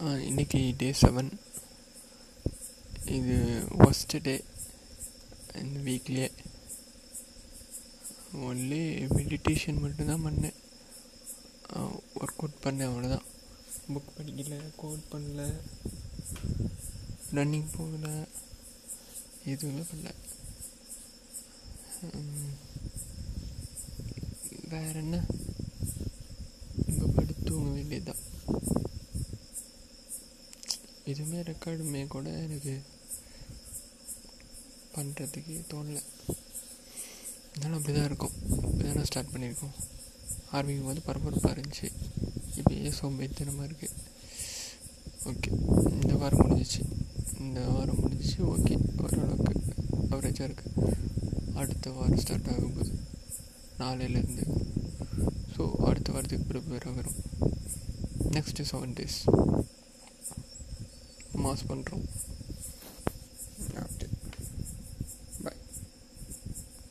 இன்றைக்கி டே செவன் இது ஒஸ்ட் டே இந்த வீக்லேயே ஒன்லி மெடிடேஷன் மட்டும்தான் பண்ணேன். ஒர்க் அவுட் பண்ணேன் அவ்வளோதான் புக் படிக்கல கோட் பண்ணல. ரன்னிங் போகல. எதுவுமே பண்ணல. வேற என்ன? இங்கே படுத்து தூங்க வேண்டியதுதான். எதுவுமே ரெக்கார்டுமே கூட எனக்கு பண்ணுறதுக்கு தோணலை. இருந்தாலும் அப்படி தான் இருக்கும். இப்படி தான் ஸ்டார்ட் பண்ணியிருக்கோம். ஆரம்பிக்கும் போது பரபரப்பாக இருந்துச்சு. இப்போ ஏன் சோம்பேறித்தனமாக இருக்குது ஓகே இந்த வாரம் முடிஞ்சிச்சு. இந்த வாரம் முடிஞ்சிச்சு. ஓகே ஓரளவுக்கு அவரேஜாக இருக்குது அடுத்த வாரம் ஸ்டார்ட் ஆகும்போது நாளையிலேருந்து. ஸோ அடுத்த வாரத்துக்கு ப்ரிப்பேர் ஆகிறோம். நெக்ஸ்ட்டு செவன் டேஸ் மாஸ் பண்ணுறோம்